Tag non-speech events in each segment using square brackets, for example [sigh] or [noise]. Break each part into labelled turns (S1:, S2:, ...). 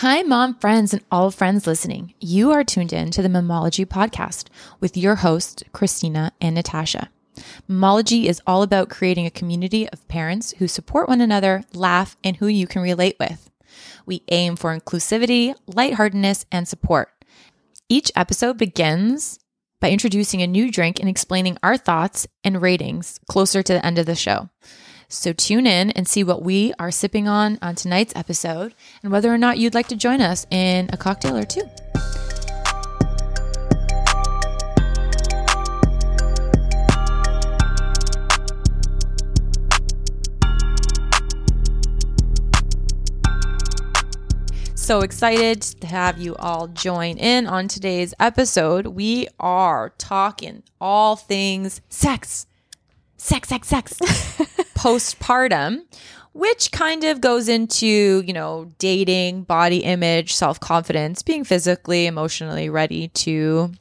S1: Hi, mom friends and all friends listening. You are tuned in to the Mammology podcast with your hosts, Christina and Natasha. Mammology is all about creating a community of parents who support one another, laugh, and who you can relate with. We aim for inclusivity, lightheartedness, and support. Each episode begins by introducing a new drink and explaining our thoughts and ratings closer to the end of the show. So tune in and see what we are sipping on on tonight's episode and whether or not you'd like to join us in a cocktail or two. So excited to have you all join in on today's episode. We are talking all things sex, sex, sex, sex, [laughs] postpartum, which kind of goes into, you know, dating, body image, self confidence, being physically, emotionally ready to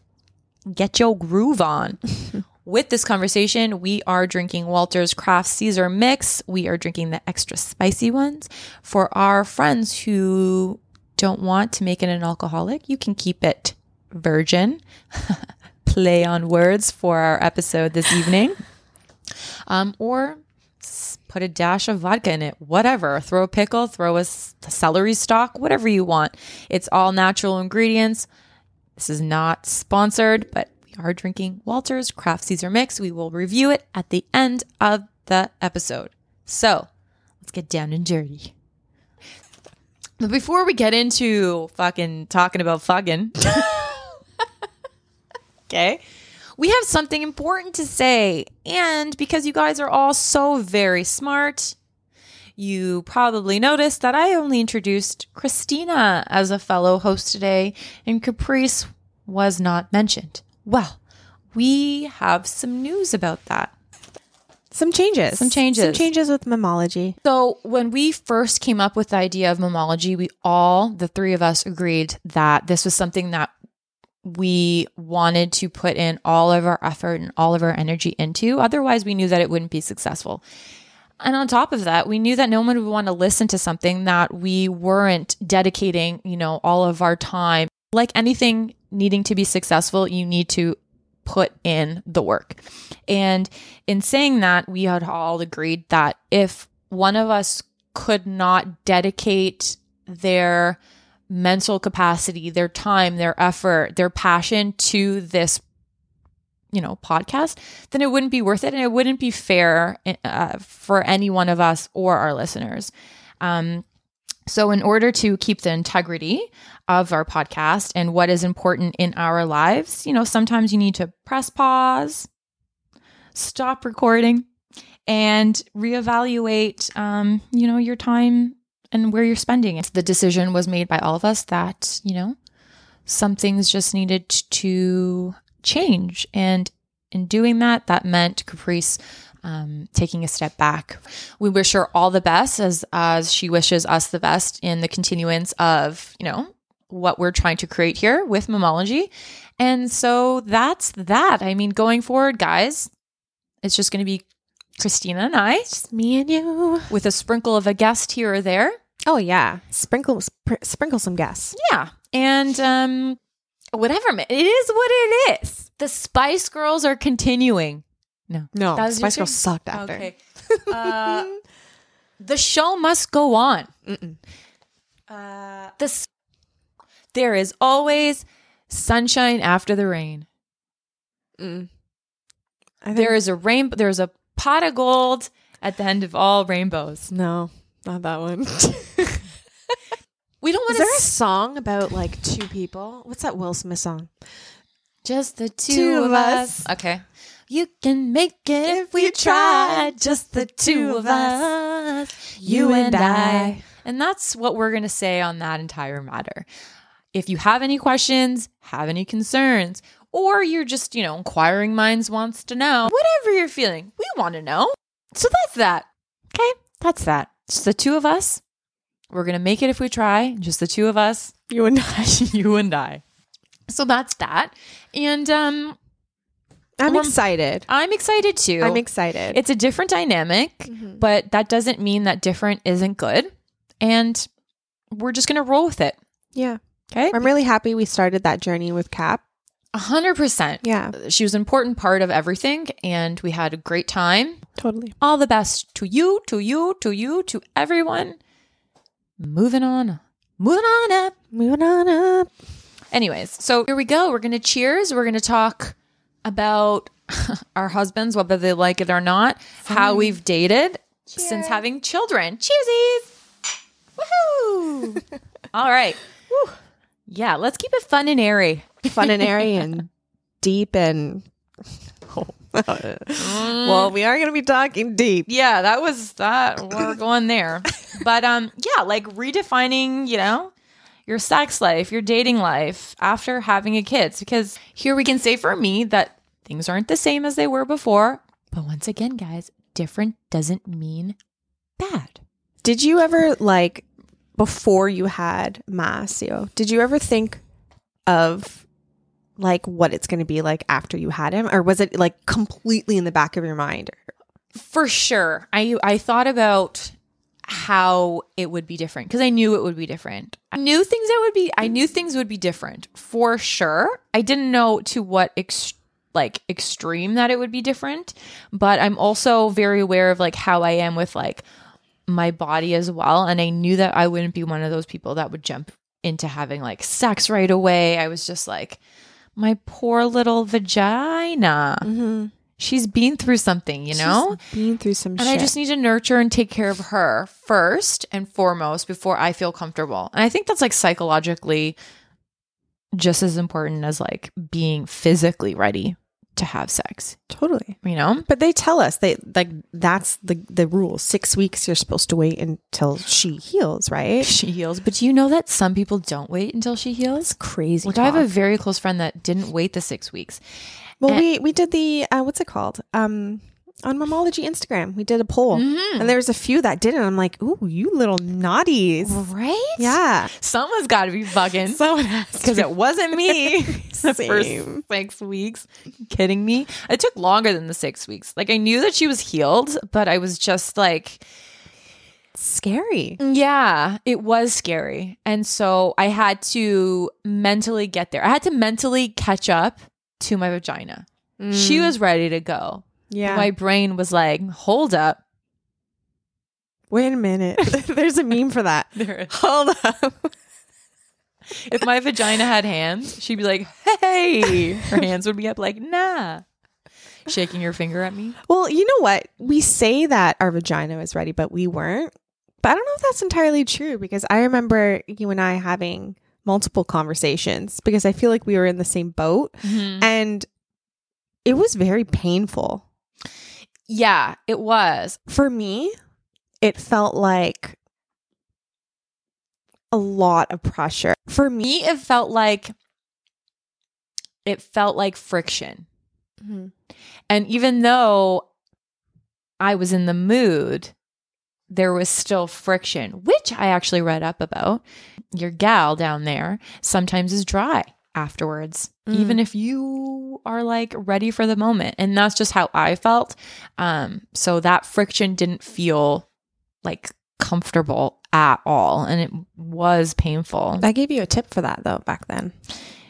S1: get your groove on. [laughs] With this conversation, we are drinking Walter's Craft Caesar Mix. We are drinking the extra spicy ones. For our friends who don't want to make it an alcoholic, you can keep it virgin. [laughs] Play on words for our episode this evening. [laughs] Um, or put a dash of vodka in it, whatever. Throw a pickle, throw a celery stalk, whatever you want. It's all natural ingredients. This is not sponsored, but we are drinking Walter's Craft Caesar Mix. We will review it at the end of the episode. So let's get down and dirty. But before we get into fucking talking about fucking, [laughs] okay, we have something important to say. And because you guys are all so very smart, you probably noticed that I only introduced Christina as a fellow host today, and Caprice was not mentioned. Well, we have some news about that.
S2: Some changes.
S1: Some changes.
S2: Some changes with mammology.
S1: So, when we first came up with the idea of mammology, we all, the three of us, agreed that this was something that we wanted to put in all of our effort and all of our energy into. Otherwise, we knew that it wouldn't be successful. And on top of that, we knew that no one would want to listen to something that we weren't dedicating, you know, all of our time. Like anything needing to be successful, you need to put in the work. And in saying that, we had all agreed that if one of us could not dedicate their mental capacity, their time, their effort, their passion to this you know podcast then it wouldn't be worth it and it wouldn't be fair uh, for any one of us or our listeners. Um, so in order to keep the integrity of our podcast and what is important in our lives you know sometimes you need to press pause stop recording and reevaluate um, you know your time and where you're spending it the decision was made by all of us that you know some things just needed to change. And in doing that, that meant Caprice um, taking a step back. We wish her all the best as as she wishes us the best in the continuance of you know what we're trying to create here with Mammology. And so that's that. I mean, going forward, guys, it's just going to be Christina and I
S2: Just me and you.
S1: with a sprinkle of a guest here or there.
S2: Oh yeah. Sprinkle spr- sprinkle some gas.
S1: Yeah. And um whatever. It is what it is. The Spice Girls are continuing. No.
S2: No,
S1: That
S2: Spice Girls sucked after.
S1: Okay. Uh, the show must go on.
S2: Mm-mm.
S1: Uh, this there is always sunshine after the rain.
S2: Mm. I think,
S1: There is a rainbow. There's a pot of gold at the end of all rainbows.
S2: no, not that one. [laughs]
S1: We don't want
S2: Is
S1: to
S2: there a song about like two people? What's that Will Smith song?
S1: just the two,
S2: Two
S1: of
S2: of
S1: us.
S2: us.
S1: Okay. You can make it if we try. Just the two of us. You and I. And that's what we're going to say on that entire matter. If you have any questions, have any concerns, or you're just, you know, inquiring minds wants to know, whatever you're feeling, we want to know. So that's that. Okay. That's that. Just the two of us. We're going to make it if we try. Just the two of us.
S2: You and I. [laughs]
S1: you and I. So that's that. And um
S2: I'm excited.
S1: I'm excited too.
S2: I'm excited.
S1: it's a different dynamic,
S2: Mhm.
S1: but that doesn't mean that different isn't good. And we're just going to roll with it.
S2: Yeah.
S1: Okay.
S2: I'm really happy we started that journey with Cap.
S1: A hundred percent.
S2: Yeah.
S1: She was an important part of everything and we had a great time.
S2: Totally.
S1: All the best to you, to you, to you, to everyone. Moving on. Moving on up.
S2: Moving on up.
S1: Anyways, so here we go. We're going to cheers. We're going to talk about [laughs] our husbands, whether they like it or not, how we've dated since having children. Cheersies. Woohoo. [laughs] All right. Yeah, let's keep it fun and airy.
S2: Fun and airy [laughs] and deep and. well, we are going to be talking deep.
S1: Yeah, that was that. We're going there. [laughs] But um, yeah, like redefining, you know, your sex life, your dating life after having a kid. Because here we can say for me that things aren't the same as they were before. But once again, guys, different doesn't mean bad.
S2: Did you ever like before you had Masio? Did you ever think of like what it's going to be like after you had him, or was it like completely in the back of your mind?
S1: For sure. I I thought about how it would be different because I knew it would be different. I knew things that would be I knew things would be different for sure. I didn't know to what ex- like extreme that it would be different, but I'm also very aware of like how I am with like my body as well and I knew that I wouldn't be one of those people that would jump into having like sex right away. I was just like my poor little vagina.
S2: Mm-hmm.
S1: She's been through something, you know?
S2: been through some
S1: And
S2: shit.
S1: I just need to nurture and take care of her first and foremost before I feel comfortable. And I think that's like psychologically just as important as like being physically ready to have sex,
S2: totally.
S1: you know?
S2: But they tell us they like that's the the rule. Six weeks you're supposed to wait until she heals, right?
S1: She heals. But do you know that some people don't wait until she heals?
S2: Crazy.
S1: Like I have a very close friend that didn't wait the six weeks.
S2: well,
S1: and-
S2: we we did the uh, what's it called? Um, on Momology Instagram, we did a poll,
S1: Mhm.
S2: and there was a few that didn't. I'm like, ooh, you little naughties.
S1: Right?
S2: Yeah,
S1: Someone's got to be fucking.
S2: someone has
S1: Because it wasn't me [laughs] the first six weeks. Kidding me? It took longer than the six weeks. Like I knew that she was healed, but I was just like,
S2: scary.
S1: yeah, it was scary. And so I had to mentally get there. I had to mentally catch up to my vagina. She was ready to go.
S2: Yeah.
S1: My brain was like, hold up.
S2: Wait a minute. [laughs] [laughs] There's a meme for that. Hold up. [laughs]
S1: if my vagina had hands, she'd be like, hey. Her hands would be up like, nah. Shaking your finger at me.
S2: Well, you know what? We say that our vagina was ready, but we weren't. But I don't know if that's entirely true because I remember you and I having multiple conversations because I feel like we were in the same boat mm-hmm. and it was very painful.
S1: Yeah, it was.
S2: For me, it felt like a lot of pressure. For me,
S1: it felt like it felt like friction. Mm-hmm. And even though I was in the mood, there was still friction, which I actually read up about. Your gal down there sometimes is dry afterwards,
S2: Mm.
S1: even if you are like ready for the moment. And that's just how I felt. Um, so that friction didn't feel like comfortable at all. And it was painful.
S2: I gave you a tip for that though back then.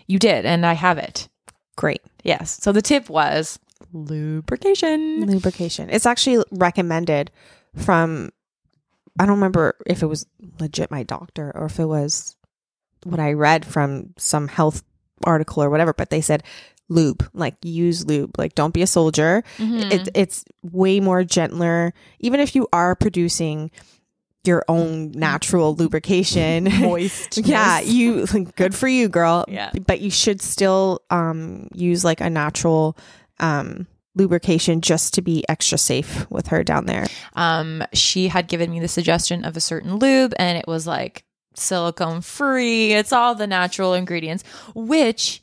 S1: You did, and I have it.
S2: Great.
S1: Yes. So the tip was lubrication.
S2: lubrication. It's actually recommended from I don't remember if it was legit my doctor or if it was what I read from some health article or whatever, but they said lube, like use lube, like don't be a soldier.
S1: Mhm.
S2: It, it's way more gentler, even if you are producing your own natural lubrication. [laughs]
S1: moist.
S2: yeah, you good for you, girl.
S1: Yeah.
S2: but you should still um use like a natural um lubrication just to be extra safe with her down there.
S1: um, she had given me the suggestion of a certain lube, and it was like silicone free. It's all the natural ingredients, which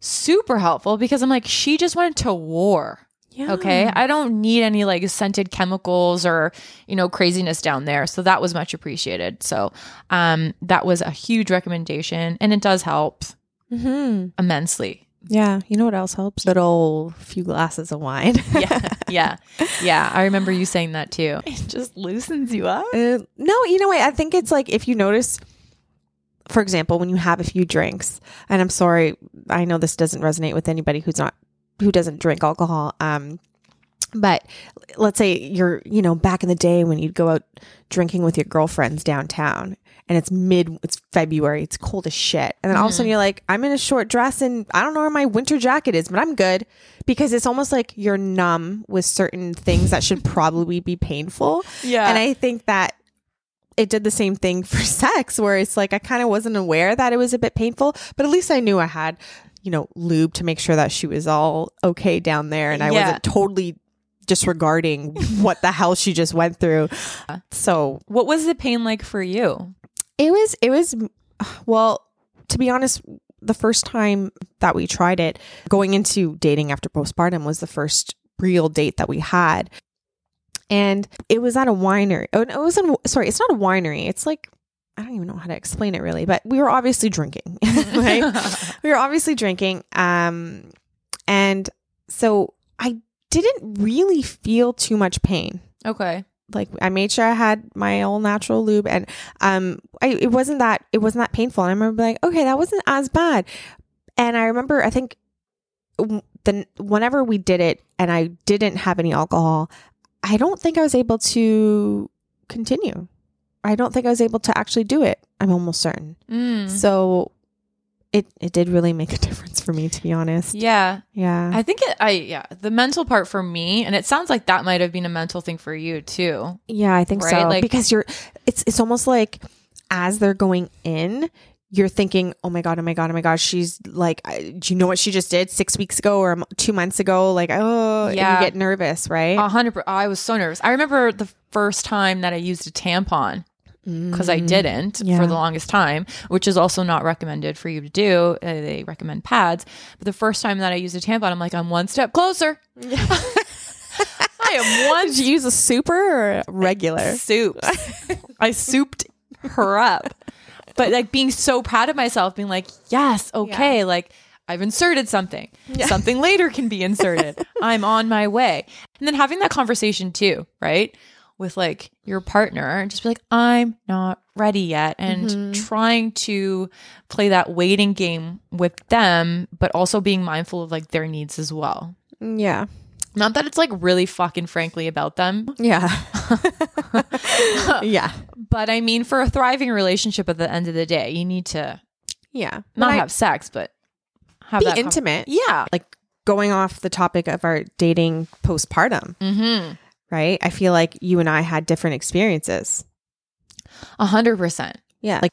S1: super helpful because I'm like, she just went to war.
S2: Yeah.
S1: Okay. I don't need any like scented chemicals or, you know, craziness down there. So that was much appreciated. So um that was a huge recommendation and it does help
S2: mm-hmm.
S1: immensely.
S2: Yeah. You know what else helps? Little few glasses of wine. [laughs]
S1: Yeah. Yeah. Yeah. I remember you saying that too. [laughs] It just loosens you up.
S2: Uh, no, you know what? I think it's like if you notice for example, when you have a few drinks, and I'm sorry, I know this doesn't resonate with anybody who's not who doesn't drink alcohol. Um, but let's say you're, you know, back in the day when you'd go out drinking with your girlfriends downtown and it's mid, it's February, it's cold as shit. And then all of a sudden mm-hmm. you're like, I'm in a short dress and I don't know where my winter jacket is, but I'm good because it's almost like you're numb with certain things that should probably be painful.
S1: Yeah.
S2: And I think that it did the same thing [laughs] for sex where it's like I kind of wasn't aware that it was a bit painful, but at least I knew I had, you know, lube to make sure that she was all okay down there and I
S1: Yeah.
S2: wasn't totally disregarding what the hell she just went through. [laughs] So,
S1: what was the pain like for you?
S2: It was it was well, to be honest, the first time that we tried it, going into dating after postpartum was the first real date that we had. And it was at a winery. Oh, no, it wasn't sorry, it's not a winery. It's like I don't even know how to explain it really, but we were obviously drinking, [laughs] right? [laughs] we were obviously drinking. Um and so I didn't really feel too much pain
S1: okay.
S2: Like I made sure I had my own natural lube and um I, it wasn't that it wasn't that painful. And I remember like, okay, that wasn't as bad. And I remember I think w- the whenever we did it and I didn't have any alcohol, I don't think I was able to continue. I don't think I was able to actually do it. I'm almost certain.
S1: Mm.
S2: So it it did really make a [laughs] difference for me to be honest.
S1: Yeah.
S2: Yeah.
S1: I think it, I, yeah, the mental part for me, and it sounds like that might have been a mental thing for you too.
S2: Yeah, I think
S1: Right?
S2: so.
S1: Like-
S2: because you're it's it's almost like as they're going in, you're thinking, "Oh my god, oh my god, oh my god, she's like I- do you know what she just did 6 weeks ago or 2 months ago?" Like, "Oh,
S1: Yeah.
S2: you get nervous, right?"
S1: A hundred. per- I was so nervous. I remember the first time that I used a tampon because I
S2: Mm.
S1: didn't
S2: Yeah.
S1: for the longest time, which is also not recommended for you to do. Uh, they recommend pads. But the first time that I used a tampon, I'm like, I'm one step closer. [laughs] I am one
S2: Did you use a super or regular?
S1: soups. I souped her up. But like being so proud of myself, being like, yes, okay, like I've inserted something. Something later can be inserted. [laughs] I'm on my way. And then having that conversation too, right? With like your partner and just be like, I'm not ready yet. And trying to play that waiting game with them, but also being mindful of like their needs as well.
S2: Yeah.
S1: Not that it's like really fucking frankly about them,
S2: Yeah. [laughs] yeah.
S1: But I mean, for a thriving relationship at the end of the day, you need to
S2: Yeah.
S1: not
S2: I-
S1: have sex, but have
S2: be intimate.
S1: yeah.
S2: Like going off the topic of our dating postpartum,
S1: Mm-hmm.
S2: Right? I feel like you and I had different experiences.
S1: A hundred percent.
S2: Yeah.
S1: Like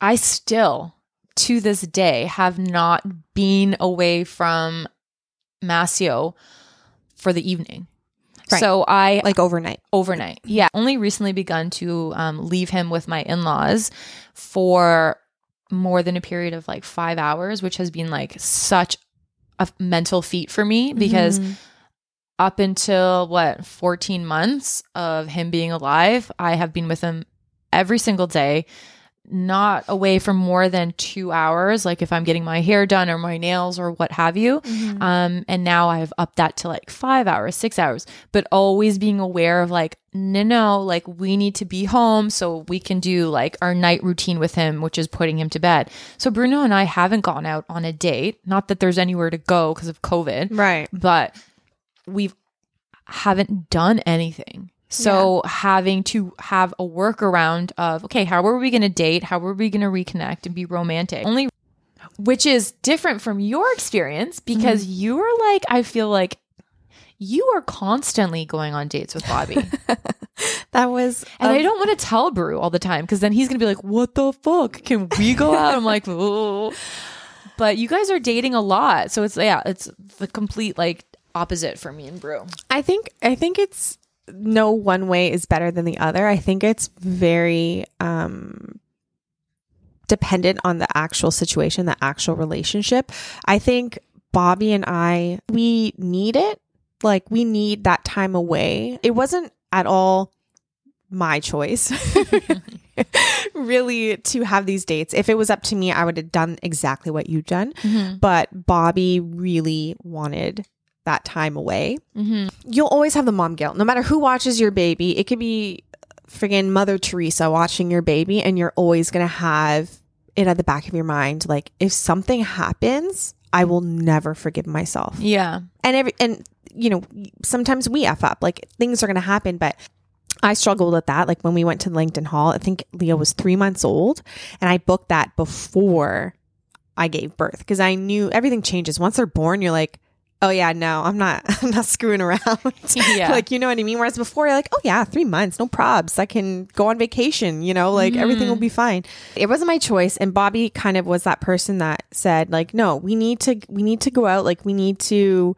S1: I still, to this day, have not been away from Masio for the evening.
S2: Right.
S1: So I
S2: like overnight.
S1: overnight. Yeah. Only recently begun to um, leave him with my in laws for more than a period of like five hours, which has been like such a mental feat for me because
S2: Mhm.
S1: Up until what 14 months of him being alive, I have been with him every single day. Not away for more than two hours, like if I'm getting my hair done or my nails or what have you.
S2: Mm-hmm.
S1: Um, and now I've upped that to like five hours, six hours, but always being aware of like, no, no, like we need to be home so we can do like our night routine with him, which is putting him to bed. So Bruno and I haven't gone out on a date. Not that there's anywhere to go because of COVID,
S2: right.
S1: but we've haven't done anything. So having to have a workaround of okay, how are we going to date? How are we going to reconnect and be romantic? Only which is different from your experience because you are like I feel like you are constantly going on dates with Bobby. [laughs]
S2: That was
S1: And
S2: um,
S1: I don't want to tell Brew all the time because then he's going to be like, what the fuck? Can we go out? I'm like, [laughs] oh. But you guys are dating a lot. So it's, yeah, it's the complete like opposite for me and Brew.
S2: I think I think it's no one way is better than the other. I think it's very um dependent on the actual situation, the actual relationship. I think Bobby and I we need it. Like we need that time away. It wasn't at all my choice. [laughs] [laughs] really to have these dates. If it was up to me, I would have done exactly what you've done.
S1: Mm-hmm.
S2: But Bobby really wanted that time away
S1: Mm-hmm.
S2: you'll always have the mom guilt. No matter who watches your baby, it could be friggin' Mother Teresa watching your baby, and you're always gonna have it at the back of your mind like if something happens, I will never forgive myself.
S1: Yeah.
S2: And every and you know, sometimes we f up. Like things are going to happen, but I struggled with that. Like when we went to Langdon Hall, I think Leo was three months old, and I booked that before I gave birth because I knew everything changes once they're born. You're like, oh yeah, no, I'm not, [laughs] I'm not screwing around. [laughs]
S1: Yeah.
S2: like you know what I mean. Whereas before, you're like, oh yeah, three months, no probs. I can go on vacation. You know, like everything will mm-hmm. be fine. It wasn't my choice, and Bobby kind of was that person that said, like, no, we need to, we need to go out. Like we need to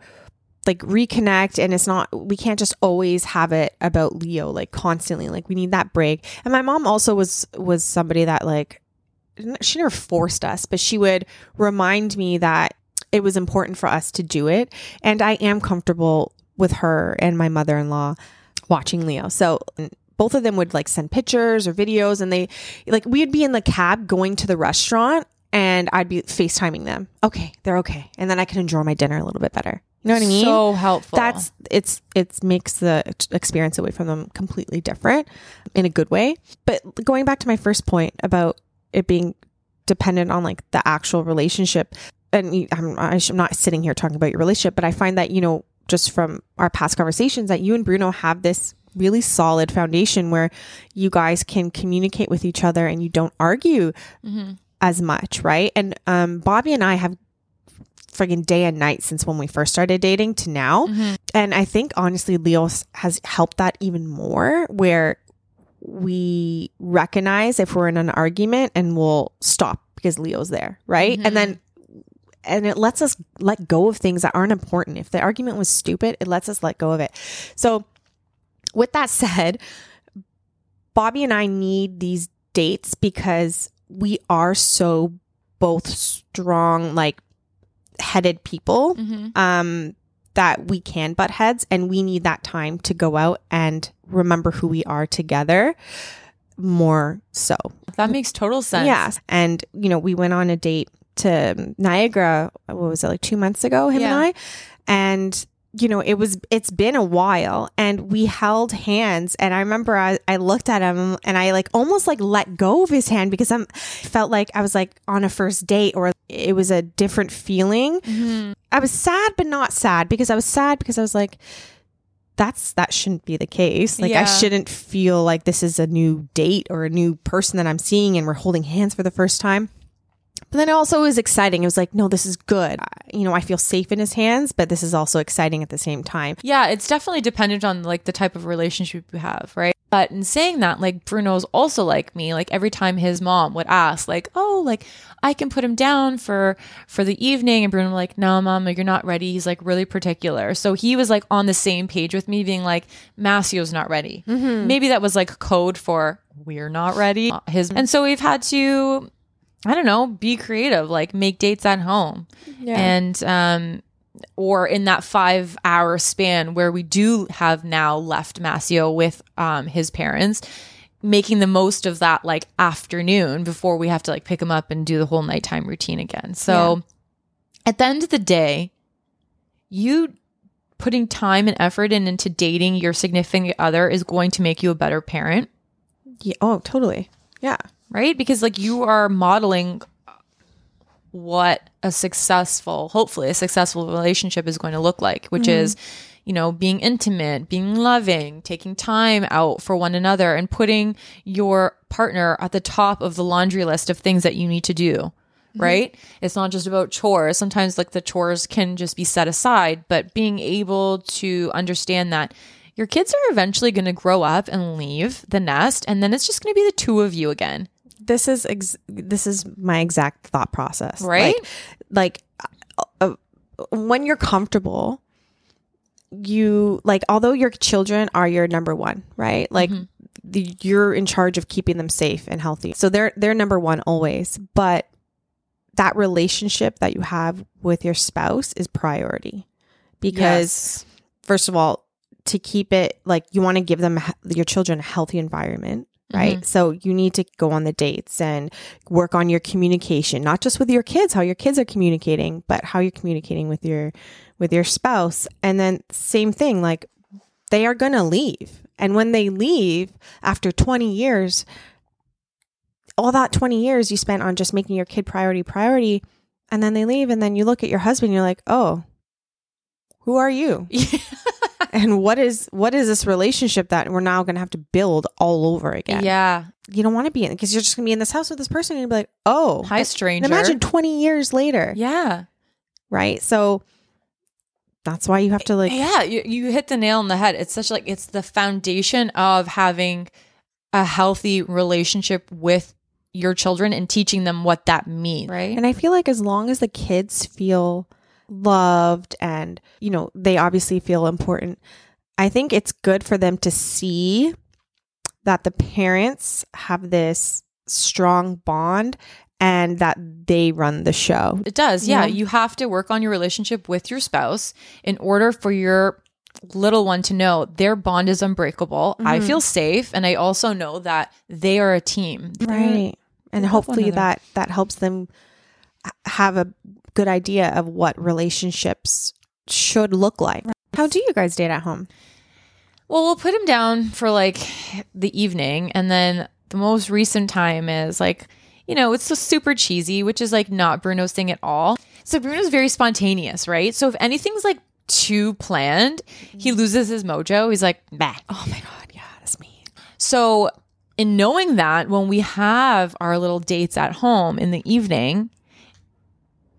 S2: like reconnect and it's not we can't just always have it about leo like constantly like we need that break and my mom also was was somebody that like she never forced us but she would remind me that it was important for us to do it and i am comfortable with her and my mother-in-law watching leo so both of them would like send pictures or videos and they like we'd be in the cab going to the restaurant and I'd be FaceTiming them. Okay, they're okay. And then I can enjoy my dinner a little bit better. You know what I mean?
S1: So helpful.
S2: That's it's it makes the experience away from them completely different in a good way. But going back to my first point about it being dependent on like the actual relationship, and I'm I'm not sitting here talking about your relationship, but I find that you know just from our past conversations that you and Bruno have this really solid foundation where you guys can communicate with each other and you don't argue
S1: Mm-hmm.
S2: as much, right? And um, Bobby and I have friggin' day and night since when we first started dating to now.
S1: Mm-hmm.
S2: And I think honestly, Leo has helped that even more where we recognize if we're in an argument and we'll stop because Leo's there, right?
S1: Mhm.
S2: And then and it lets us let go of things that aren't important. If the argument was stupid, it lets us let go of it. So with that [laughs] said, Bobby and I need these dates because we are so both strong like headed people
S1: Mm-hmm.
S2: um that we can butt heads and we need that time to go out and remember who we are together more so.
S1: That makes total sense.
S2: Yes. And you know, we went on a date to Niagara what was it like 2 months ago him
S1: Yeah.
S2: and I and you know, it was it's been a while and we held hands and I remember I, I looked at him and I like almost like let go of his hand because I'm felt like I was like on a first date or it was a different feeling.
S1: Mhm.
S2: I was sad, but not sad because I was sad because I was like, that's that shouldn't be the case. Like
S1: Yeah.
S2: I shouldn't feel like this is a new date or a new person that I'm seeing and we're holding hands for the first time. But then it also was exciting. It was like, no, this is good. You know, I feel safe in his hands, but this is also exciting at the same time.
S1: Yeah, it's definitely dependent on like the type of relationship you have, right? But in saying that, like Bruno's also like me. Like every time his mom would ask, like, "Oh, like I can put him down for for the evening," and Bruno like, "No, mom, like you're not ready." He's like really particular. So he was like on the same page with me, being like, "Masio's not ready." Mm-hmm. Maybe that was like code for we're not ready. His and so we've had to, I don't know, be creative, like make dates at home and um or in that five hour span where we do have now left Masio with um his parents making the most of that like afternoon before we have to like pick him up and do the whole nighttime routine again so at the end of the day you putting time and effort in into dating your significant other is going to make you a better parent
S2: Yeah. Oh, totally. Yeah.
S1: Right? Because like you are modeling what a successful, hopefully a successful relationship is going to look like, which mm-hmm. is, you know, being intimate, being loving, taking time out for one another and putting your partner at the top of the laundry list of things that you need to do. Mm-hmm. Right? It's not just about chores. Sometimes like the chores can just be set aside, but being able to understand that your kids are eventually going to grow up and leave the nest and then it's just going to be the two of you again.
S2: This is ex- this is my exact thought process.
S1: Right?
S2: Like, like uh, uh, when you're comfortable, you like although your children are your number one, right? Like the, you're in charge of keeping them safe and healthy. So they're they're number one always. But that relationship that you have with your spouse is priority because first of all, to keep it like you want to give them your children a healthy environment, right? Mm-hmm. So you need to go on the dates and work on your communication, not just with your kids, how your kids are communicating, but how you're communicating with your with your spouse. And then same thing, like they are going to leave. And when they leave after 20 years, all that 20 years you spent on just making your kid priority priority and then they leave and then you look at your husband and you're like, "Oh, who are you?" [laughs] and what is what is this relationship that we're now going to have to build all over again?
S1: yeah.
S2: You don't want to be in because you're just going to be in this house with this person and be like, "Oh,
S1: Hi, stranger.
S2: imagine 20 years later."
S1: Yeah.
S2: Right? So that's why you have to like
S1: yeah, you, you hit the nail on the head. It's such like it's the foundation of having a healthy relationship with your children and teaching them what that means, right?
S2: And I feel like as long as the kids feel loved and, you know, they obviously feel important, I think it's good for them to see that the parents have this strong bond and that they run the show.
S1: It does. Yeah.
S2: Yeah.
S1: You have to work on your relationship with your spouse in order for your little one to know their bond is unbreakable. I
S2: Mhm.
S1: feel safe and I also know that they are a team.
S2: Right. And
S1: they love
S2: hopefully that that helps them have a good idea of what relationships should look like. How do you guys date at home?
S1: Well, we'll put him down for like the evening. And then the most recent time is like, you know, it's so super cheesy, which is like not Bruno's thing at all. So Bruno's very spontaneous, right? So if anything's like too planned, he mm-hmm. loses his mojo. He's like, bah.
S2: Oh my god, yeah, that's me.
S1: So, in knowing that, when we have our little dates at home in the evening,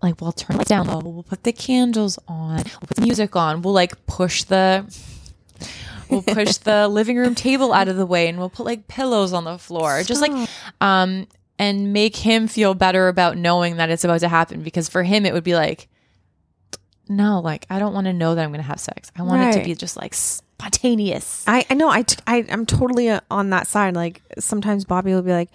S1: like we'll turn it down low, we'll put the candles on, we'll put the music on, we'll like push the we'll push the [laughs] living room table out of the way and we'll put like pillows on the floor. Just like um and make him feel better about knowing that it's about to happen because for him it would be like no, like I don't want to know that I'm going to have sex. I want it to be just like spontaneous.
S2: I, I know I, t- I I'm totally uh, on that side. Like sometimes Bobby will be like,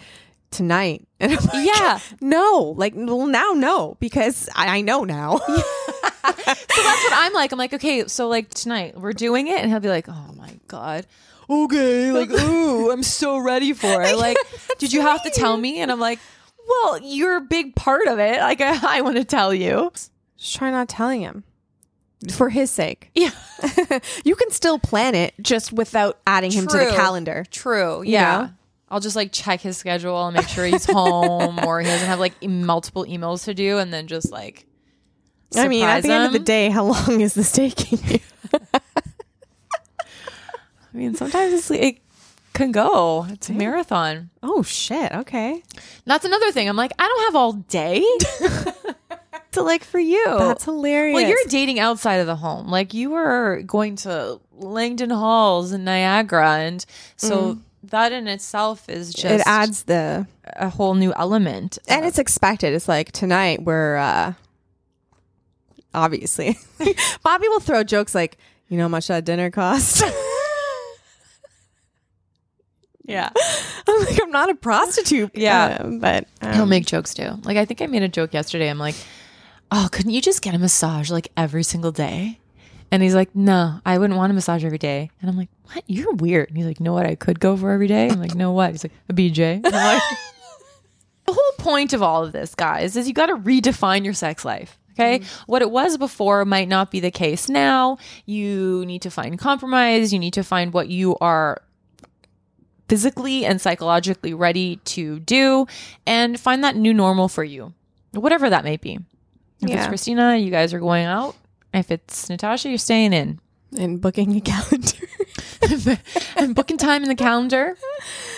S2: tonight, [laughs] and I'm like,
S1: Yeah.
S2: no, like well now no because I, I know now. [laughs]
S1: so that's what I'm like. I'm like, okay, so like tonight we're doing it, and he'll be like, oh my god, okay, like [laughs] ooh, I'm so ready for it. Like, did you have to tell me? And I'm like, well, you're a big part of it. Like, I, I want to tell you.
S2: Just try not telling him for his sake.
S1: Yeah,
S2: you can still plan it just without adding him to the calendar.
S1: true. Yeah.
S2: know?
S1: I'll just like check his schedule and make sure he's home or he doesn't have like multiple emails to do, and then just like.
S2: I mean, at the end of the day, how long is this taking you? [laughs]
S1: I mean, sometimes it's, it can go. It's a marathon.
S2: oh shit! Okay,
S1: That's another thing. I'm like, I don't have all day [laughs] to like for you.
S2: that's hilarious.
S1: well, you're dating outside of the home. Like you were going to Langdon Halls in Niagara, and so mm-hmm. That in itself is just
S2: it adds the
S1: a whole new element.
S2: and it's expected. It's like tonight we're uh obviously [laughs] Bobby will throw jokes like, you know how much that dinner cost? [laughs]
S1: yeah.
S2: I'm like, I'm not a prostitute.
S1: Yeah.
S2: Uh, but
S1: He'll
S2: um,
S1: make jokes too. Like I think I made a joke yesterday. I'm like, oh, couldn't you just get a massage like every single day? And he's like, no, I wouldn't want a massage every day. And I'm like, what? You're weird. And he's like, know what I could go for every day? I'm like, no what? He's like, a BJ. I'm like, [laughs] the whole point of all of this, guys, is you got to redefine your sex life. Okay. Mm-hmm. What it was before might not be the case now. You need to find compromise. You need to find what you are physically and psychologically ready to do and find that new normal for you, whatever that may be. If it's
S2: Yeah.
S1: Christina, you guys are going out. If it's Natasha, you're staying in.
S2: and booking a [laughs] calendar. [laughs]
S1: and booking time in the calendar.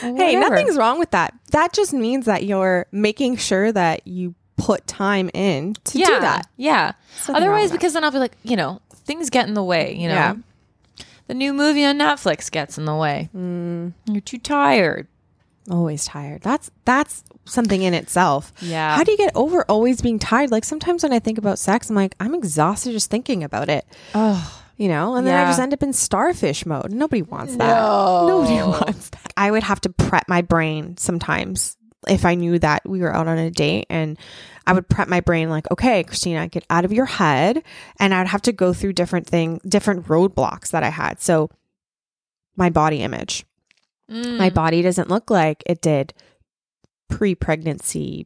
S2: hey, nothing's wrong with that. That just means that you're making sure that you put time in to
S1: yeah,
S2: do that.
S1: Yeah.
S2: wrong
S1: Otherwise, because then I'll be like, you know, things get in the way. You know,
S2: Yeah.
S1: the new movie on Netflix gets in the way.
S2: Mm.
S1: You're too tired.
S2: Always tired. That's that's something in itself.
S1: Yeah.
S2: How do you get over always being tired? Like sometimes when I think about sex, I'm like, I'm exhausted just thinking about it.
S1: Oh,
S2: You know, and then I just end up in starfish mode. Nobody wants that.
S1: No.
S2: Nobody [laughs] wants that. I would have to prep my brain sometimes if I knew that we were out on a date and I would prep my brain like, okay, Christina, get out of your head. And I'd have to go through different things, different roadblocks that I had. So my body image.
S1: Mm.
S2: My body doesn't look like it did pre pregnancy.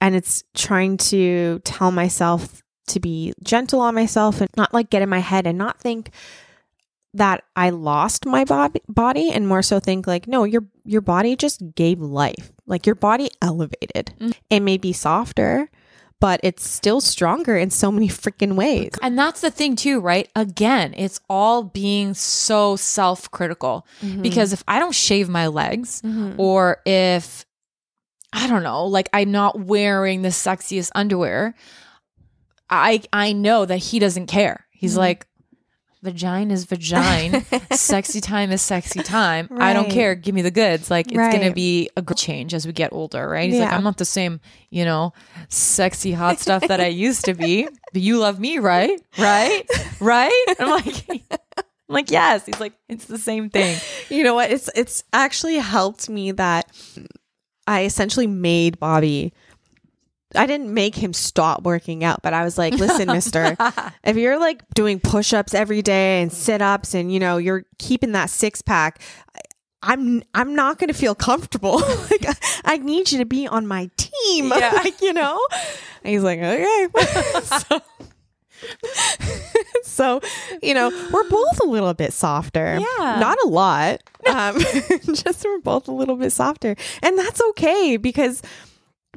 S2: And it's trying to tell myself to be gentle on myself and not like get in my head and not think that I lost my bod- body and more so think like, no, your your body just gave life. Like your body elevated.
S1: Mm.
S2: It may be softer, but it's still stronger in so many freaking ways.
S1: And that's the thing too, right? Again, it's all being so self-critical because if I don't shave my legs or if I don't know, like I'm not wearing the sexiest underwear, I I know that he doesn't care. He's mm-hmm. like vagina is vagina, [laughs] sexy time is sexy time. I don't care. Give me the goods. Like it's gonna be a good change as we get older, right? He's like, I'm not the same, you know, sexy hot stuff that I [laughs] used to be. But you love me, right? Right? Right? I'm like I'm like, yes. He's like, it's the same thing.
S2: You know what? It's it's actually helped me that I essentially made Bobby I didn't make him stop working out, but I was like, listen, [laughs] mister, if you're like doing push ups every day and sit ups and you know, you're keeping that six pack, I'm I'm not gonna feel comfortable. [laughs] like I, I need you to be on my team. [laughs]
S1: Yeah.
S2: like, you know? And he's like, okay. so, [laughs] so, you know, we're both a little bit softer.
S1: Yeah.
S2: Not a lot. Um, [laughs] just we're both a little bit softer. And that's okay because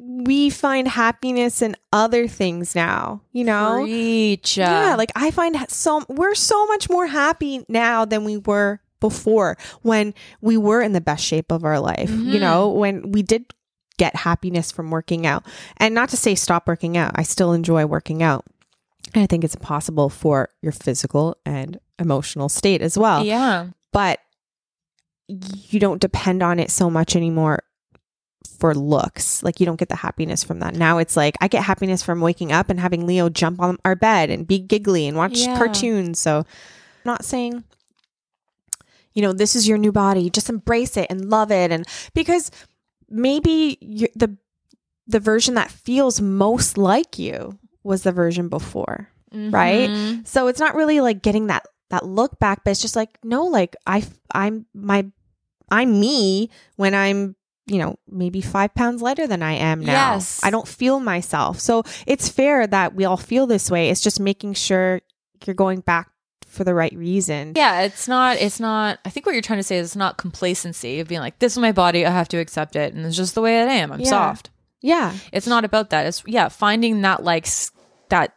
S2: we find happiness in other things now, you know?
S1: Preach.
S2: Yeah, like I find so we're so much more happy now than we were before when we were in the best shape of our life. You know, when we did get happiness from working out. And not to say stop working out. I still enjoy working out. And I think it's impossible for your physical and emotional state as well.
S1: yeah.
S2: But you don't depend on it so much anymore for looks. Like you don't get the happiness from that. Now it's like I get happiness from waking up and having Leo jump on our bed and be giggly and watch
S1: Yeah.
S2: cartoons. So I'm not saying you know this is your new body, just embrace it and love it and because maybe the the version that feels most like you was the version before. Right?
S1: Mhm.
S2: So it's not really like getting that that look back, but it's just like no, like I I'm my I'm me when I'm you know maybe five pounds lighter than I am now.
S1: Yes.
S2: I don't feel myself, so it's fair that we all feel this way. It's just making sure you're going back for the right reason.
S1: Yeah, it's not. It's not. I think what you're trying to say is it's not complacency of being like, "This is my body. I have to accept it, and it's just the way I am. I'm
S2: Yeah.
S1: soft."
S2: Yeah,
S1: It's not about that. It's yeah, finding that like s- that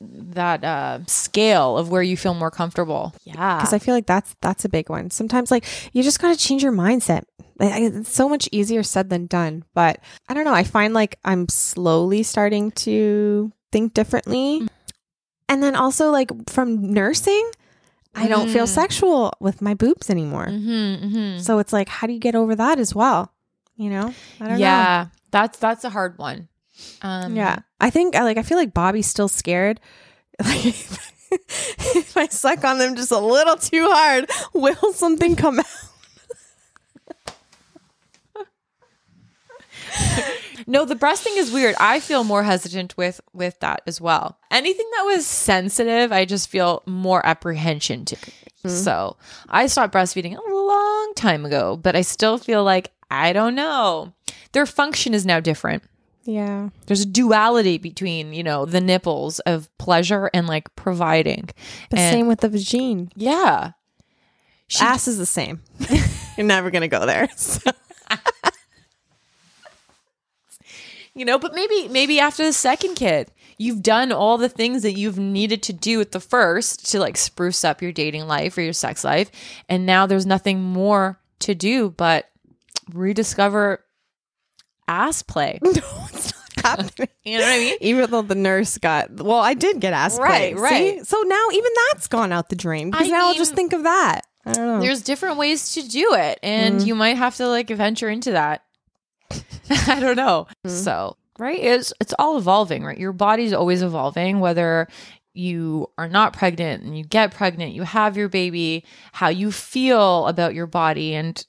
S1: that uh scale of where you feel more comfortable. Yeah,
S2: because I feel like that's that's a big one. Sometimes like you just got to change your mindset. Like, It's so much easier said than done. But I don't know. I find like I'm slowly starting to think differently. And then also like from nursing, I don't feel
S1: Mm.
S2: sexual with my boobs anymore.
S1: Mm-hmm, mm-hmm.
S2: So it's like, how do you get over that as well? You know? I don't
S1: yeah, that's that's a hard one. Um.
S2: Yeah. I think I like I feel like Bobby's still scared. [laughs] Like if I suck on them just a little too hard, will something come out?
S1: No, the breast thing is weird. I feel more hesitant with with that as well. Anything that was sensitive, I just feel more apprehension to. So I stopped breastfeeding a long time ago, but I still feel like I don't know. Their function is now different.
S2: Yeah.
S1: There's a duality between you know the nipples of pleasure and like providing.
S2: The
S1: And-
S2: same with the vagine.
S1: Yeah, She-
S2: Ass is the same. [laughs] [laughs] You're never gonna go there. So-
S1: you know but maybe maybe after the second kid you've done all the things that you've needed to do with the first to like spruce up your dating life or your sex life and now there's nothing more to do but rediscover ass play [laughs]
S2: no, it's not happening. [laughs]
S1: you know what i mean
S2: Even though the nurse got, well, I did get ass
S1: Right,
S2: play.
S1: right.
S2: See? So now even that's gone out the drain because
S1: I
S2: now I'll just think of that. I don't know.
S1: there's different ways to do it and
S2: Mm.
S1: you might have to like venture into that [laughs] i don't know
S2: Mm.
S1: so right it's it's all evolving right your body's always evolving whether you are not pregnant and you get pregnant you have your baby how you feel about your body and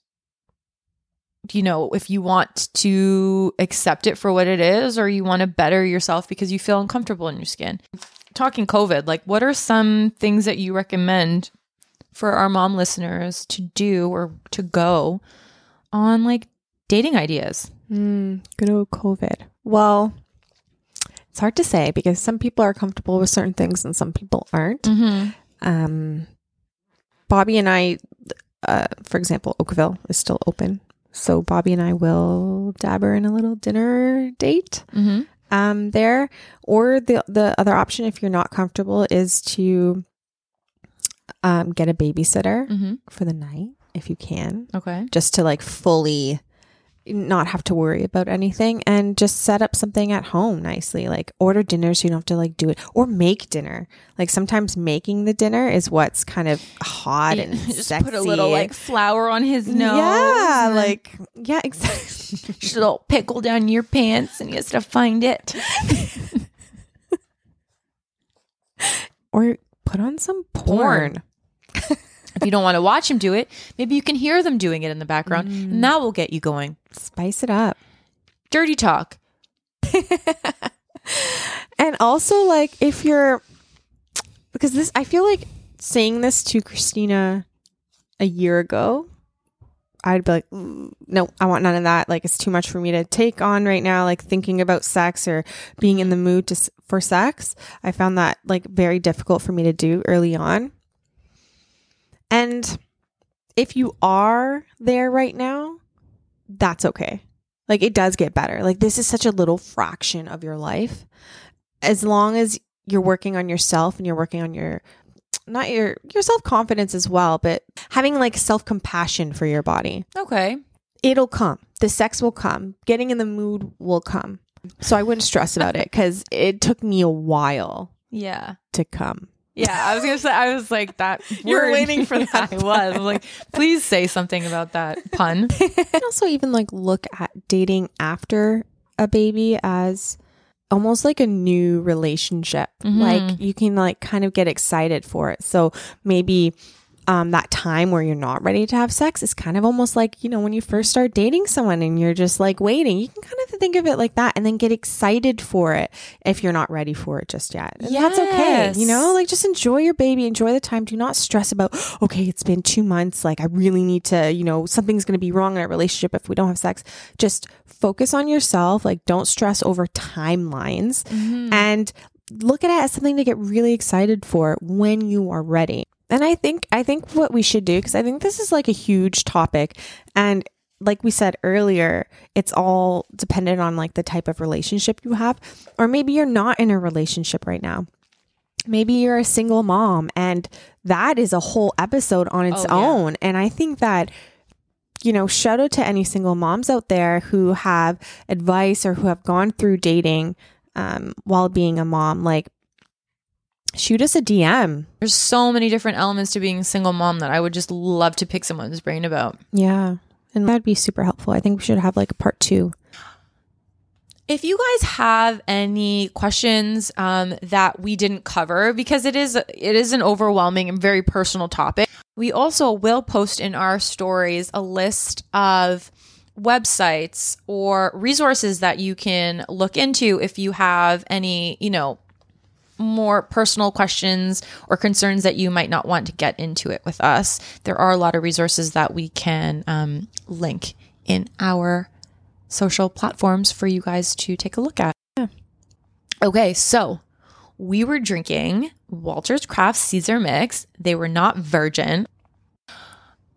S1: you know if you want to accept it for what it is or you want to better yourself because you feel uncomfortable in your skin talking covid like what are some things that you recommend for our mom listeners to do or to go on like dating ideas.
S2: Mm, good old COVID. Well, it's hard to say because some people are comfortable with certain things and some people aren't.
S1: Mm-hmm.
S2: Um, Bobby and I, uh, for example, Oakville is still open. So Bobby and I will dabber in a little dinner date
S1: Mm-hmm.
S2: um, there. Or the the other option, if you're not comfortable, is to um, get a babysitter
S1: Mm-hmm.
S2: for the night if you can,
S1: Okay.
S2: just to like fully not have to worry about anything and just set up something at home nicely like order dinner so you don't have to like do it or make dinner like sometimes making the dinner is what's kind of hot and [laughs]
S1: just
S2: sexy
S1: put a little like flour on his nose.
S2: yeah like yeah exactly [laughs]
S1: just a little pickle down your pants, and he has to find it. [laughs]
S2: or put on some porn,
S1: Porn. If you don't want to watch them do it, maybe you can hear them doing it in the background,
S2: Mm.
S1: and that will get you going.
S2: spice it up
S1: Dirty talk. [laughs]
S2: and also like if you're because this i feel like saying this to christina a year ago i'd be like "Mm, no i want none of that like it's too much for me to take on right now like thinking about sex or being in the mood to, for sex i found that like very difficult for me to do early on and if you are there right now that's okay like it does get better. Like this is such a little fraction of your life. As long as you're working on yourself and you're working on your not your your self-confidence as well, but having like self-compassion for your body.
S1: Okay.
S2: It'll come. The sex will come. Getting in the mood will come. So I wouldn't stress about it cuz it took me a while
S1: Yeah.
S2: to come.
S1: Yeah, I was gonna say. I was like that. [laughs]
S2: You were waiting for [laughs] that
S1: I was. I was like, please say something about that pun. [laughs]
S2: and also even like look at dating after a baby as almost like a new relationship
S1: Mhm.
S2: like you can like kind of get excited for it so maybe um, that time where you're not ready to have sex is kind of almost like you know when you first start dating someone and you're just like waiting. You can kind of think of it like that and then get excited for it if you're not ready for it just yet. And that's okay you know? Like just enjoy your baby enjoy the time do not stress about [gasps] okay it's been two months like i really need to you know something's going to be wrong in our relationship if we don't have sex. Just focus on yourself like don't stress over timelines and look at it as something to get really excited for when you are ready and i think i think what we should do because i think this is like a huge topic. And like we said earlier it's all dependent on like the type of relationship you have. Or maybe you're not in a relationship right now. Maybe you're a single mom and that is a whole episode on its
S1: Oh, yeah.
S2: own. And i think that you know shout out to any single moms out there who have advice or who have gone through dating um, while being a mom. Like shoot us a dm
S1: There's so many different elements to being a single mom that I would just love to pick someone's brain about.
S2: yeah. And that'd be super helpful. I think we should have like a part two.
S1: If you guys have any questions um, that we didn't cover, because it is it is an overwhelming and very personal topic, we also will post in our stories a list of websites or resources that you can look into if you have any, you know, more personal questions or concerns that you might not want to get into it with us. There are a lot of resources that we can um, link in our social platforms for you guys to take a look at. Yeah. Okay, so we were drinking Walter's Craft Caesar Mix. They were not virgin.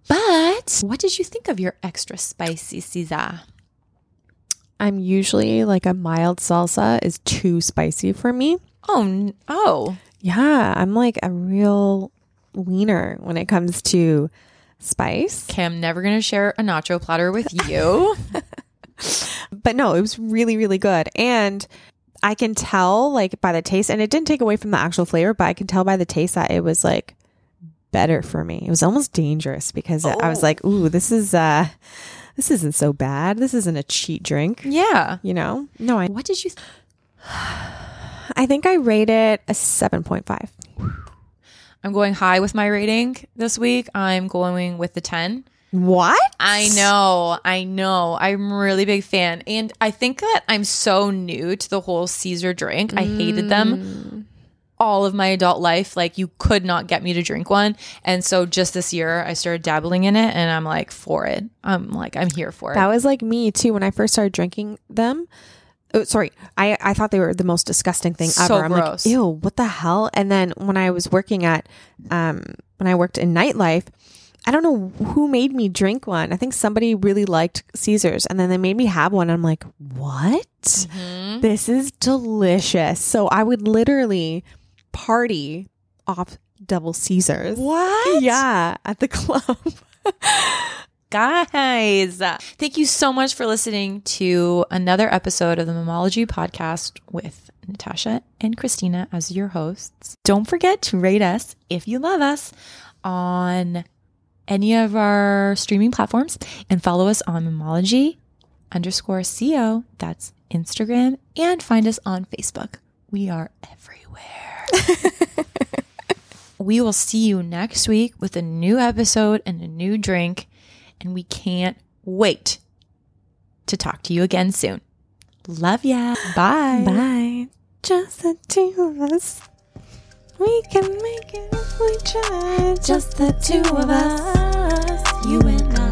S1: But what did you think of your extra spicy Caesar?
S2: i'm usually like a mild salsa is too spicy for me
S1: Oh, oh,
S2: yeah i'm like a real wiener when it comes to spice
S1: okay. I'm never gonna share a nacho platter with [laughs] you.
S2: but no, it was really, really good. And I can tell, like, by the taste, and it didn't take away from the actual flavor, but I can tell by the taste that it was like better for me. It was almost dangerous because I was
S1: Oh.
S2: like, ooh, this is, uh, this isn't so bad. This isn't a cheat drink,
S1: yeah.
S2: you know? No, I,
S1: What did you? Th-
S2: I think I rate it a 7.5.
S1: I'm going high with my rating this week. I'm going with the 10.
S2: What?
S1: I know, I know. I'm really big fan. And I think that I'm so new to the whole Caesar drink. I hated them mm. all of my adult life. Like, you could not get me to drink one. And so just this year, I started dabbling in it and I'm like, for it. I'm like, I'm here for it.
S2: That was like me too when I first started drinking them. Oh, sorry, I, I thought they were the most disgusting thing
S1: So
S2: ever. I'm
S1: gross.
S2: like, ew, what the hell? And then when I was working at, um, when I worked in nightlife, I don't know who made me drink one. I think somebody really liked Caesars and then they made me have one. I'm like, what?
S1: Mm-hmm.
S2: This is delicious. So I would literally party off double Caesars.
S1: What?
S2: Yeah, at the [laughs] club.
S1: Guys, thank you so much for listening to another episode of the Mammology podcast with Natasha and Christina as your hosts. Don't forget to rate us if you love us on any of our streaming platforms and follow us on Mammology underscore CO. That's Instagram and find us on Facebook. We are everywhere. [laughs] we will see you next week with a new episode and a new drink. And we can't wait to talk to you again soon. Love ya. Bye.
S2: Bye. Just the two of us. We can make it if we try.
S1: Just the two of us, you and